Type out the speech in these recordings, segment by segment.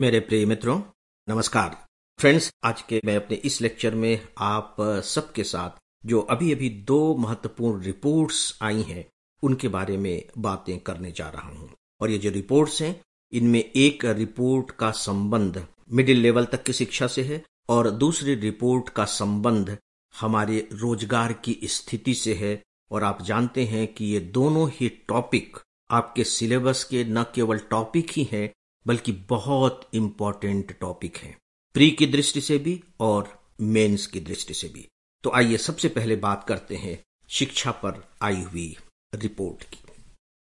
मेरे प्रिय मित्रों, नमस्कार। फ्रेंड्स, आज के मैं अपने इस लेक्चर में आप सबके साथ जो अभी अभी दो महत्वपूर्ण रिपोर्ट्स आई हैं, उनके बारे में बातें करने जा रहा हूँ। और ये जो रिपोर्ट्स हैं, इनमें एक रिपोर्ट का संबंध मिडिल लेवल तक की शिक्षा से है और दूसरी रिपोर्ट का संबंध हमारे रोज़गार की स्थिति से है। और आप जानते हैं कि ये दोनों ही टॉपिक आपके सिलेबस के न केवल टॉपिक ही हैं बल्कि बहुत इंपॉर्टेंट टॉपिक है। प्री की दृष्टि से भी और मेंस की दृष्टि से भी। तो आइए सबसे पहले बात करते हैं शिक्षा पर आई हुई रिपोर्ट की।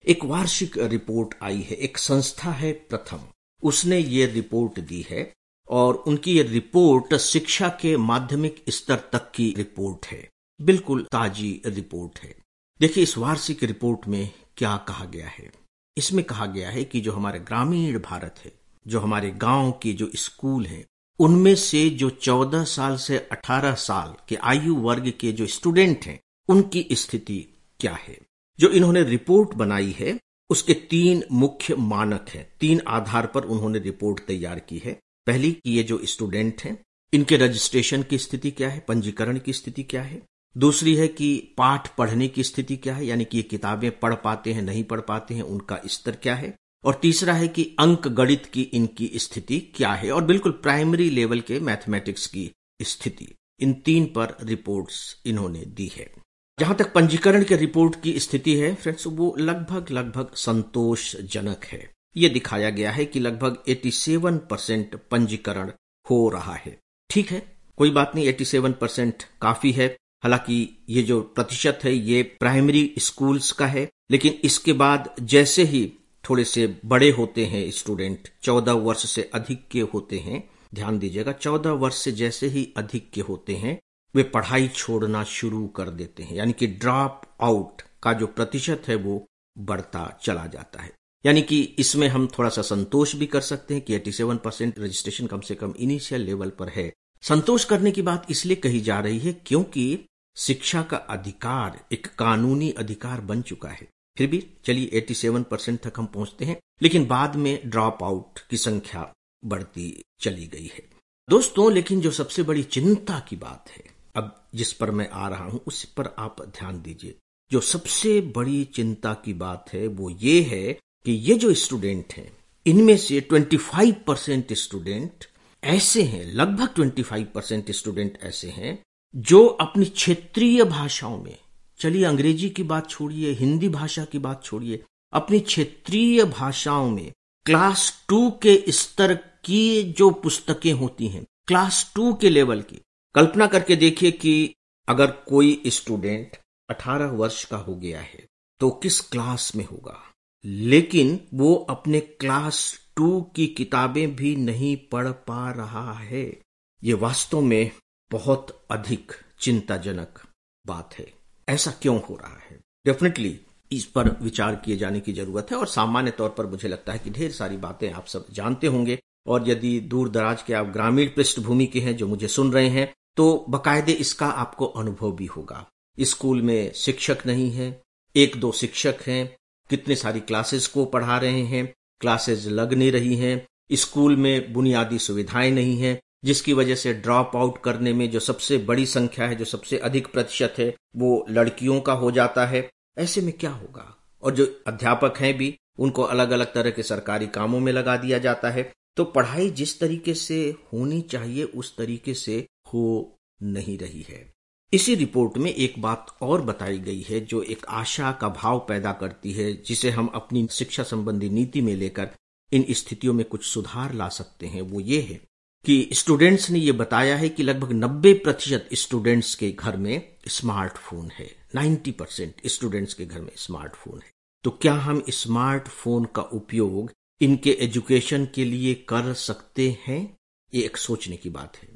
एक वार्षिक रिपोर्ट आई है। एक संस्था है प्रथम। उसने ये रिपोर्ट दी है और उनकी ये रिपोर्ट शिक्षा के माध्यमिक स्तर तक की रिपोर्ट है। बिल्कुल ताजी रिपोर्ट है। देखिए इस वार्षिक रिपोर्ट में क्या कहा गया है। इसमें कहा गया है कि जो हमारे ग्रामीण भारत है, जो हमारे गाँव के जो स्कूल हैं, उनमें से जो 14 साल से 18 साल के आयु वर्ग के जो स्टूडेंट हैं, उनकी स्थिति क्या है? जो इन्होंने रिपोर्ट बनाई है, उसके तीन मुख्य मानक हैं। तीन आधार पर उन्होंने रिपोर्ट तैयार की है। पहली, कि ये जो स्टूडेंट हैं, इनके रजिस्ट्रेशन की स्थिति क्या है? पंजीकरण की स्थिति क्या है? दूसरी है कि पाठ पढ़ने की स्थिति क्या है? यानी कि ये किताबें पढ़ पाते हैं, नहीं पढ़ पाते हैं, उनका स्तर क्या है? और तीसरा है कि अंक गणित की इनकी स्थिति क्या है? और बिल्कुल प्राइमरी लेवल के मैथमेटिक्स की स्थिति। इन तीन पर रिपोर्ट्स इन्होंने दी है। जहाँ तक पंजीकरण के रिपोर्ट की स्थिति है, फ्रेंड्स, वो लगभग लगभग संतोषजनक है। ये दिखाया गया है कि लगभग 87 परसेंट पंजीकरण हो रहा है। ठीक है? कोई बात नहीं 87 परसेंट काफ़ी है। हालाँकि ये जो प्रतिशत है, ये प्राइमरी स्कूल्स का है, लेकिन इसके बाद जैसे ही थोड़े से बड़े होते हैं स्टूडेंट, चौदह वर्ष से अधिक के होते हैं, ध्यान दीजिएगा, चौदह वर्ष से जैसे ही अधिक के होते हैं, वे पढ़ाई छोड़ना शुरू कर देते हैं। यानी कि ड्रॉप आउट का जो प्रतिशत है, वो बढ़ता चला जाता है। यानी कि इसमें हम थोड़ा सा संतोष भी कर सकते हैं कि 87 परसेंट रजिस्ट्रेशन कम से कम इनिशियल लेवल पर है। संतोष करने की बात इसलिए कही जा रही है क्योंकि शिक्षा का अधिकार एक कानूनी अधिकार बन चुका है। फिर भी चलिए 87 परसेंट तक हम पहुँचते हैं, लेकिन बाद में ड्रॉप आउट की संख्या बढ़ती चली गई है। दोस्तों, लेकिन जो सबसे बड़ी चिंता की बात है, अब जिस पर मैं आ रहा हूँ, उस पर आप ध्यान दीजिए। जो सबसे बड़ी चिंता की बात है, वो ये है कि ये जो स्टूडेंट हैं, इनमें से 25 परसेंट स्टूडेंट ऐसे हैं, लगभग 25 परसेंट स्टूडेंट ऐसे हैं जो अपनी क्षेत्रीय भाषाओं में, चलिए अंग्रेज़ी की बात छोड़िए, हिंदी भाषा की बात छोड़िए, अपनी क्षेत्रीय भाषाओं में क्लास टू के स्तर की जो पुस्तकें होती हैं, क्लास टू के लेवल की, कल्पना करके देखिए कि अगर कोई स्टूडेंट 18 वर्ष का हो गया है तो किस क्लास में होगा? लेकिन वो अपने क्लास टू की किताबें भी नहीं पढ़ पा रहा है। ये वास्तव में बहुत अधिक चिंताजनक बात है। ऐसा क्यों हो रहा है? डेफिनेटली इस पर विचार किए जाने की ज़रूरत है और सामान्य तौर पर मुझे लगता है कि ढेर सारी बातें आप सब जानते होंगे और यदि दूर दराज के आप ग्रामीण पृष्ठभूमि के हैं जो मुझे सुन रहे हैं तो बकायदे इसका आपको अनुभव भी होगा। स्कूल में शिक्षक नहीं है, एक दो शिक्षक हैं, कितने सारी क्लासेस को पढ़ा रहे हैं, क्लासेस लग नहीं रही हैं, स्कूल में बुनियादी सुविधाएँ नहीं है जिसकी वजह से ड्रॉप आउट करने में जो सबसे बड़ी संख्या है, जो सबसे अधिक प्रतिशत है, वो लड़कियों का हो जाता है। ऐसे में क्या होगा? और जो अध्यापक हैं भी, उनको अलग अलग तरह के सरकारी कामों में लगा दिया जाता है। तो पढ़ाई जिस तरीके से होनी चाहिए, उस तरीके से हो नहीं रही है। इसी रिपोर्ट में एक बात और बताई गई है, जो एक आशा का भाव पैदा करती है, जिसे हम अपनी शिक्षा संबंधी नीति में लेकर इन स्थितियों में कुछ सुधार ला सकते हैं। वो ये है कि स्टूडेंट्स ने ये बताया है कि लगभग 90 प्रतिशत स्टूडेंट्स के घर में स्मार्टफ़ोन है। 90 परसेंट स्टूडेंट्स के घर में स्मार्टफ़ोन है। तो क्या हम स्मार्टफ़ोन का उपयोग इनके एजुकेशन के लिए कर सकते हैं? ये एक सोचने की बात है।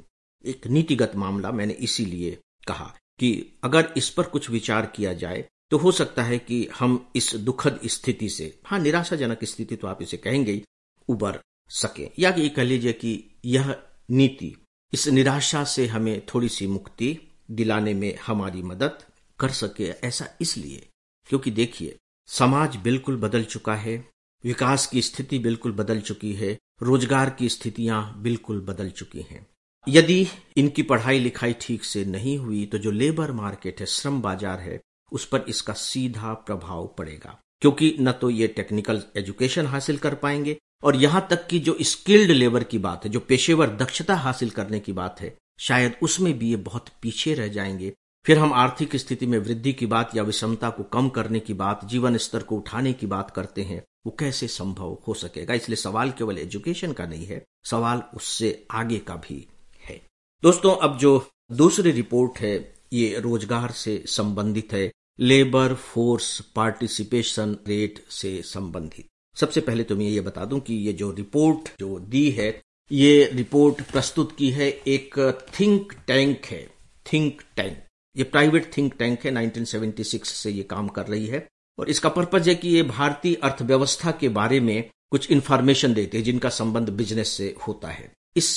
एक नीतिगत मामला मैंने इसीलिए कहा कि अगर इस पर कुछ विचार किया जाए तो हो सकता है कि हम इस दुखद स्थिति से हाँ निराशाजनक स्थिति तो आप इसे कहेंगे उबर सके। या कि कह लीजिए कि यह नीति इस निराशा से हमें थोड़ी सी मुक्ति दिलाने में हमारी मदद कर सके ऐसा इसलिए, क्योंकि देखिए, समाज बिल्कुल बदल चुका है, विकास की स्थिति बिल्कुल बदल चुकी है, रोज़गार की स्थितियाँ बिल्कुल बदल चुकी हैं। यदि इनकी पढ़ाई लिखाई ठीक से नहीं हुई तो जो लेबर मार्केट है, श्रम बाज़ार है, उस पर इसका सीधा प्रभाव पड़ेगा, क्योंकि न तो ये टेक्निकल एजुकेशन हासिल कर पाएँगे और यहाँ तक कि जो स्किल्ड लेबर की बात है, जो पेशेवर दक्षता हासिल करने की बात है, शायद उसमें भी ये बहुत पीछे रह जाएँगे। फिर हम आर्थिक स्थिति में वृद्धि की बात या विषमता को कम करने की बात, जीवन स्तर को उठाने की बात करते हैं, वो कैसे संभव हो सकेगा? इसलिए सवाल केवल एजुकेशन का नहीं है, सवाल उससे आगे का भी है। दोस्तों, अब जो दूसरी रिपोर्ट है, ये रोज़गार से संबंधित है, लेबर फोर्स पार्टिसिपेशन रेट से संबंधित। सबसे पहले तो मैं ये बता दूँ कि ये जो रिपोर्ट जो दी है, ये रिपोर्ट प्रस्तुत की है एक थिंक टैंक है, थिंक टैंक। ये प्राइवेट थिंक टैंक है 1976 से ये काम कर रही है। और इसका पर्पज है कि ये भारतीय अर्थव्यवस्था के बारे में कुछ इंफॉर्मेशन देते हैं जिनका संबंध बिज़नेस से होता है। इस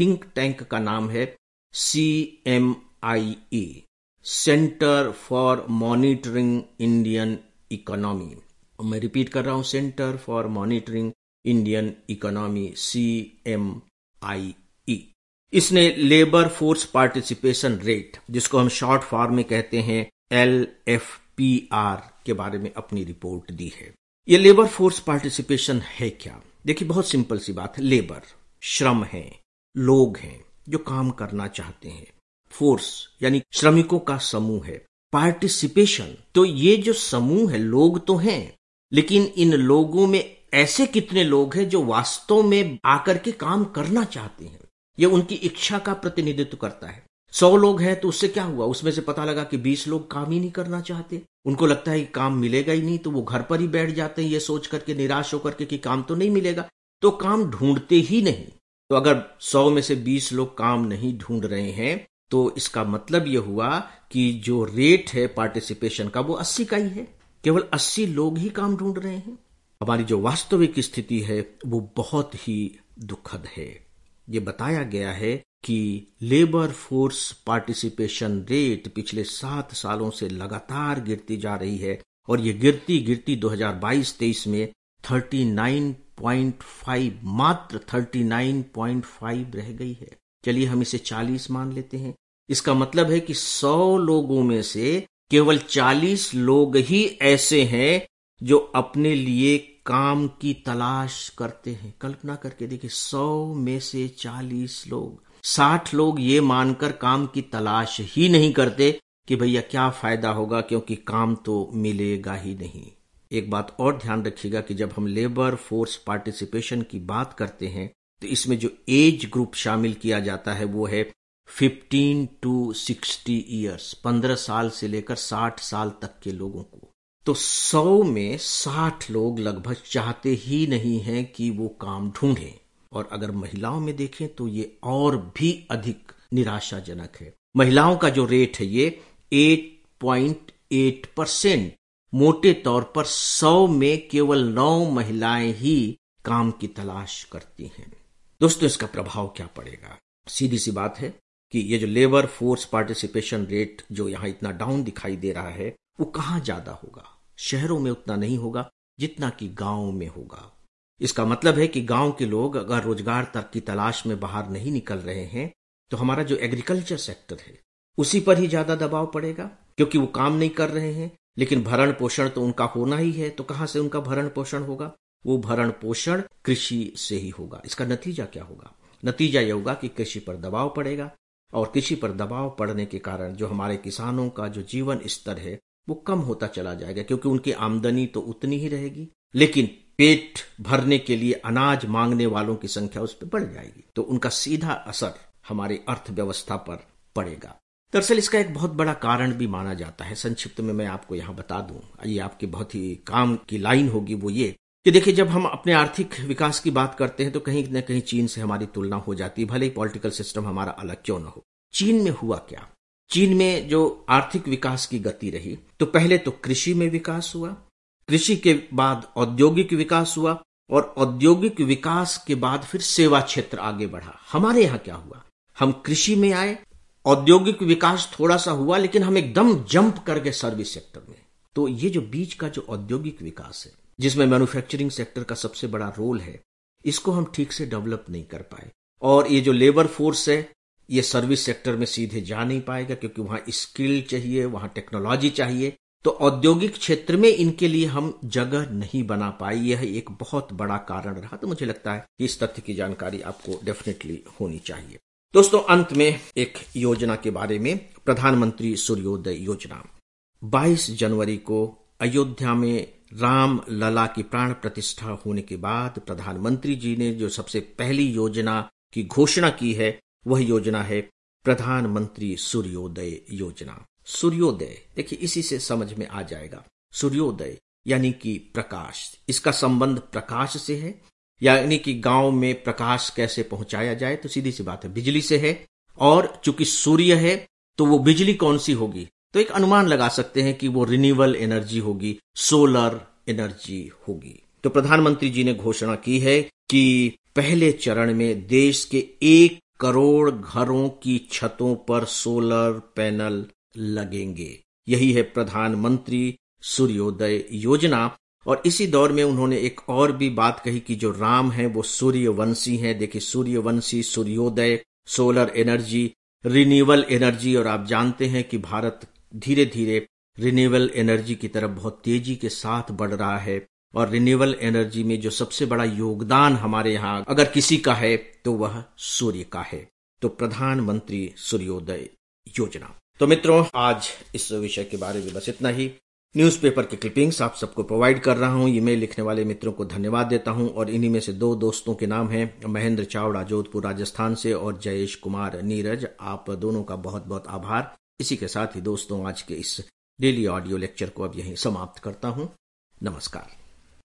थिंक टैंक का नाम है C M I E centre for monitoring Indian economy मैं रिपीट कर रहा हूँ centre for monitoring Indian economy C M I E इसने लेबर फोर्स पार्टिसिपेशन रेट जिसको हम शॉर्ट फॉर्म में कहते हैं एल एफ़ पी आर के बारे में अपनी रिपोर्ट दी है। ये लेबर फोर्स पार्टिसिपेशन है क्या? देखिए, बहुत सिंपल सी बात है। लेबर श्रम है, लोग हैं, जो काम करना चाहते हैं। फोर्स यानी श्रमिकों का समूह है। पार्टिसिपेशन तो ये जो समूह है, लोग तो हैं। लेकिन इन लोगों में ऐसे कितने लोग हैं जो वास्तव में आकर के काम करना चाहते हैं? ये उनकी इच्छा का प्रतिनिधित्व करता है। सौ लोग हैं तो उससे क्या हुआ? उसमें से पता लगा कि बीस लोग काम ही नहीं करना चाहते। उनको लगता है कि काम मिलेगा ही नहीं तो वो घर पर ही बैठ जाते हैं। ये सोच करके, निराश होकर के कि काम तो नहीं मिलेगा तो काम ढूंढते ही नहीं। तो अगर सौ में से बीस लोग काम नहीं ढूंढ रहे हैं तो इसका मतलब यह हुआ कि जो रेट है पार्टिसिपेशन का, वो अस्सी का ही है। केवल अस्सी लोग ही काम ढूंढ रहे हैं। हमारी जो वास्तविक स्थिति है, वो बहुत ही दुखद है। ये बताया गया है कि लेबर फोर्स पार्टिसिपेशन रेट पिछले सात सालों से लगातार गिरती जा रही है और ये गिरती गिरती 2022-23 में 39.5 मात्र 39.5 रह गई है। चलिए हम इसे 40 मान लेते हैं। इसका मतलब है कि 100 लोगों में से केवल 40 लोग ही ऐसे हैं जो अपने लिए काम की तलाश करते हैं। कल्पना करके देखिए, सौ में से चालीस लोग। साठ लोग ये मानकर काम की तलाश ही नहीं करते कि भैया क्या फ़ायदा होगा, क्योंकि काम तो मिलेगा ही नहीं। एक बात और ध्यान रखिएगा कि जब हम लेबर फोर्स पार्टिसिपेशन की बात करते हैं तो इसमें जो एज ग्रुप शामिल किया जाता है वो है 15 टू सिक्सटी ईयर्स पंद्रह साल से लेकर 60 साल तक के लोगों को। तो सौ में साठ लोग लगभग चाहते ही नहीं हैं कि वो काम ढूंढें। और अगर महिलाओं में देखें तो ये और भी अधिक निराशाजनक है। महिलाओं का जो रेट है ये 8.8 परसेंट मोटे तौर पर सौ में केवल नौ महिलाएँ ही काम की तलाश करती हैं। दोस्तों, इसका प्रभाव क्या पड़ेगा? सीधी सी बात है कि ये जो लेबर फोर्स पार्टिसिपेशन रेट जो यहाँ इतना डाउन दिखाई दे रहा है, वो कहाँ ज़्यादा होगा? शहरों में उतना नहीं होगा, जितना कि गाँव में होगा। इसका मतलब है कि गाँव के लोग अगर रोज़गार तक की तलाश में बाहर नहीं निकल रहे हैं तो हमारा जो एग्रीकल्चर सेक्टर है, उसी पर ही ज़्यादा दबाव पड़ेगा, क्योंकि वो काम नहीं कर रहे हैं, लेकिन भरण पोषण तो उनका होना ही है तो कहाँ से उनका भरण पोषण होगा? वो भरण पोषण कृषि से ही होगा। इसका नतीजा क्या होगा? नतीजा यह होगा कि कृषि पर दबाव पड़ेगा और कृषि पर दबाव पड़ने के कारण जो हमारे किसानों का जो जीवन स्तर है, वो कम होता चला जाएगा, क्योंकि उनकी आमदनी तो उतनी ही रहेगी। लेकिन पेट भरने के लिए अनाज मांगने वालों की संख्या उस पर बढ़ जाएगी। तो उनका सीधा असर हमारी अर्थव्यवस्था पर पड़ेगा। दरअसल इसका एक बहुत बड़ा कारण भी माना जाता है। संक्षिप्त में मैं आपको यहाँ बता दूँ। ये आपकी बहुत ही काम की लाइन होगी, वो ये कि देखिए, जब हम अपने आर्थिक विकास की बात करते हैं तो कहीं न कहीं चीन से हमारी तुलना हो जाती है, भले ही पॉलिटिकल सिस्टम हमारा अलग क्यों न हो। चीन में हुआ क्या? चीन में जो आर्थिक विकास की गति रही तो पहले तो कृषि में विकास हुआ, कृषि के बाद औद्योगिक विकास हुआ, और औद्योगिक विकास के बाद फिर सेवा क्षेत्र आगे बढ़ा। हमारे यहाँ क्या हुआ? हम कृषि में आए, औद्योगिक विकास थोड़ा सा हुआ, लेकिन हम एकदम जंप कर गए सर्विस सेक्टर में। तो ये जो बीच का जो औद्योगिक विकास है जिसमें मैन्युफैक्चरिंग सेक्टर का सबसे बड़ा रोल है, इसको हम ठीक से डेवलप नहीं कर पाए। और ये जो लेबर फोर्स है, ये सर्विस सेक्टर में सीधे जा नहीं पाएगा, क्योंकि वहाँ स्किल चाहिए, वहाँ टेक्नोलॉजी चाहिए। तो औद्योगिक क्षेत्र में इनके लिए हम जगह नहीं बना पाए यह एक बहुत बड़ा कारण रहा। तो मुझे लगता है कि इस तथ्य की जानकारी आपको डेफिनेटली होनी चाहिए। दोस्तों, अंत में एक योजना के बारे में, प्रधानमंत्री सूर्योदय योजना। 22 जनवरी को अयोध्या में राम लला की प्राण प्रतिष्ठा होने के बाद प्रधानमंत्री जी ने जो सबसे पहली योजना की घोषणा की है, वह योजना है प्रधानमंत्री सूर्योदय योजना। सूर्योदय, देखिए, इसी से समझ में आ जाएगा। सूर्योदय, यानी कि प्रकाश। इसका संबंध प्रकाश से है यानी कि गाँव में प्रकाश कैसे पहुँचाया जाए तो सीधी सी बात है, बिजली से है। और चूँकि सूर्य है तो वो बिजली कौन सी होगी? तो एक अनुमान लगा सकते हैं कि वो रिन्यूएबल एनर्जी होगी सोलर एनर्जी होगी। तो प्रधानमंत्री जी ने घोषणा की है कि पहले चरण में देश के एक करोड़ घरों की छतों पर सोलर पैनल लगेंगे। यही है प्रधानमंत्री सूर्योदय योजना। और इसी दौर में उन्होंने एक और भी बात कही कि जो राम है, वो सूर्यवंशी है। देखिए, सूर्यवंशी, सूर्योदय सोलर एनर्जी रिन्यूएबल एनर्जी और आप जानते हैं कि भारत धीरे धीरे रिन्यूएबल एनर्जी की तरफ़ बहुत तेज़ी के साथ बढ़ रहा है और रिन्यूएबल एनर्जी में जो सबसे बड़ा योगदान हमारे यहाँ अगर किसी का है तो वह सूर्य का है। तो प्रधानमंत्री सूर्योदय योजना। तो मित्रों, आज इस विषय के बारे में बस इतना ही। न्यूज़पेपर के क्लिपिंग्स आप सबको प्रोवाइड कर रहा हूँ ईमेल लिखने वाले मित्रों को धन्यवाद देता हूँ और इन्हीं में से दो दोस्तों के नाम हैं, महेंद्र चावड़ा जोधपुर, राजस्थान से और जयेश कुमार नीरज। आप दोनों का बहुत बहुत आभार। इसी के साथ ही दोस्तों, आज के इस डेली ऑडियो लेक्चर को अब यहीं समाप्त करता हूँ। नमस्कार।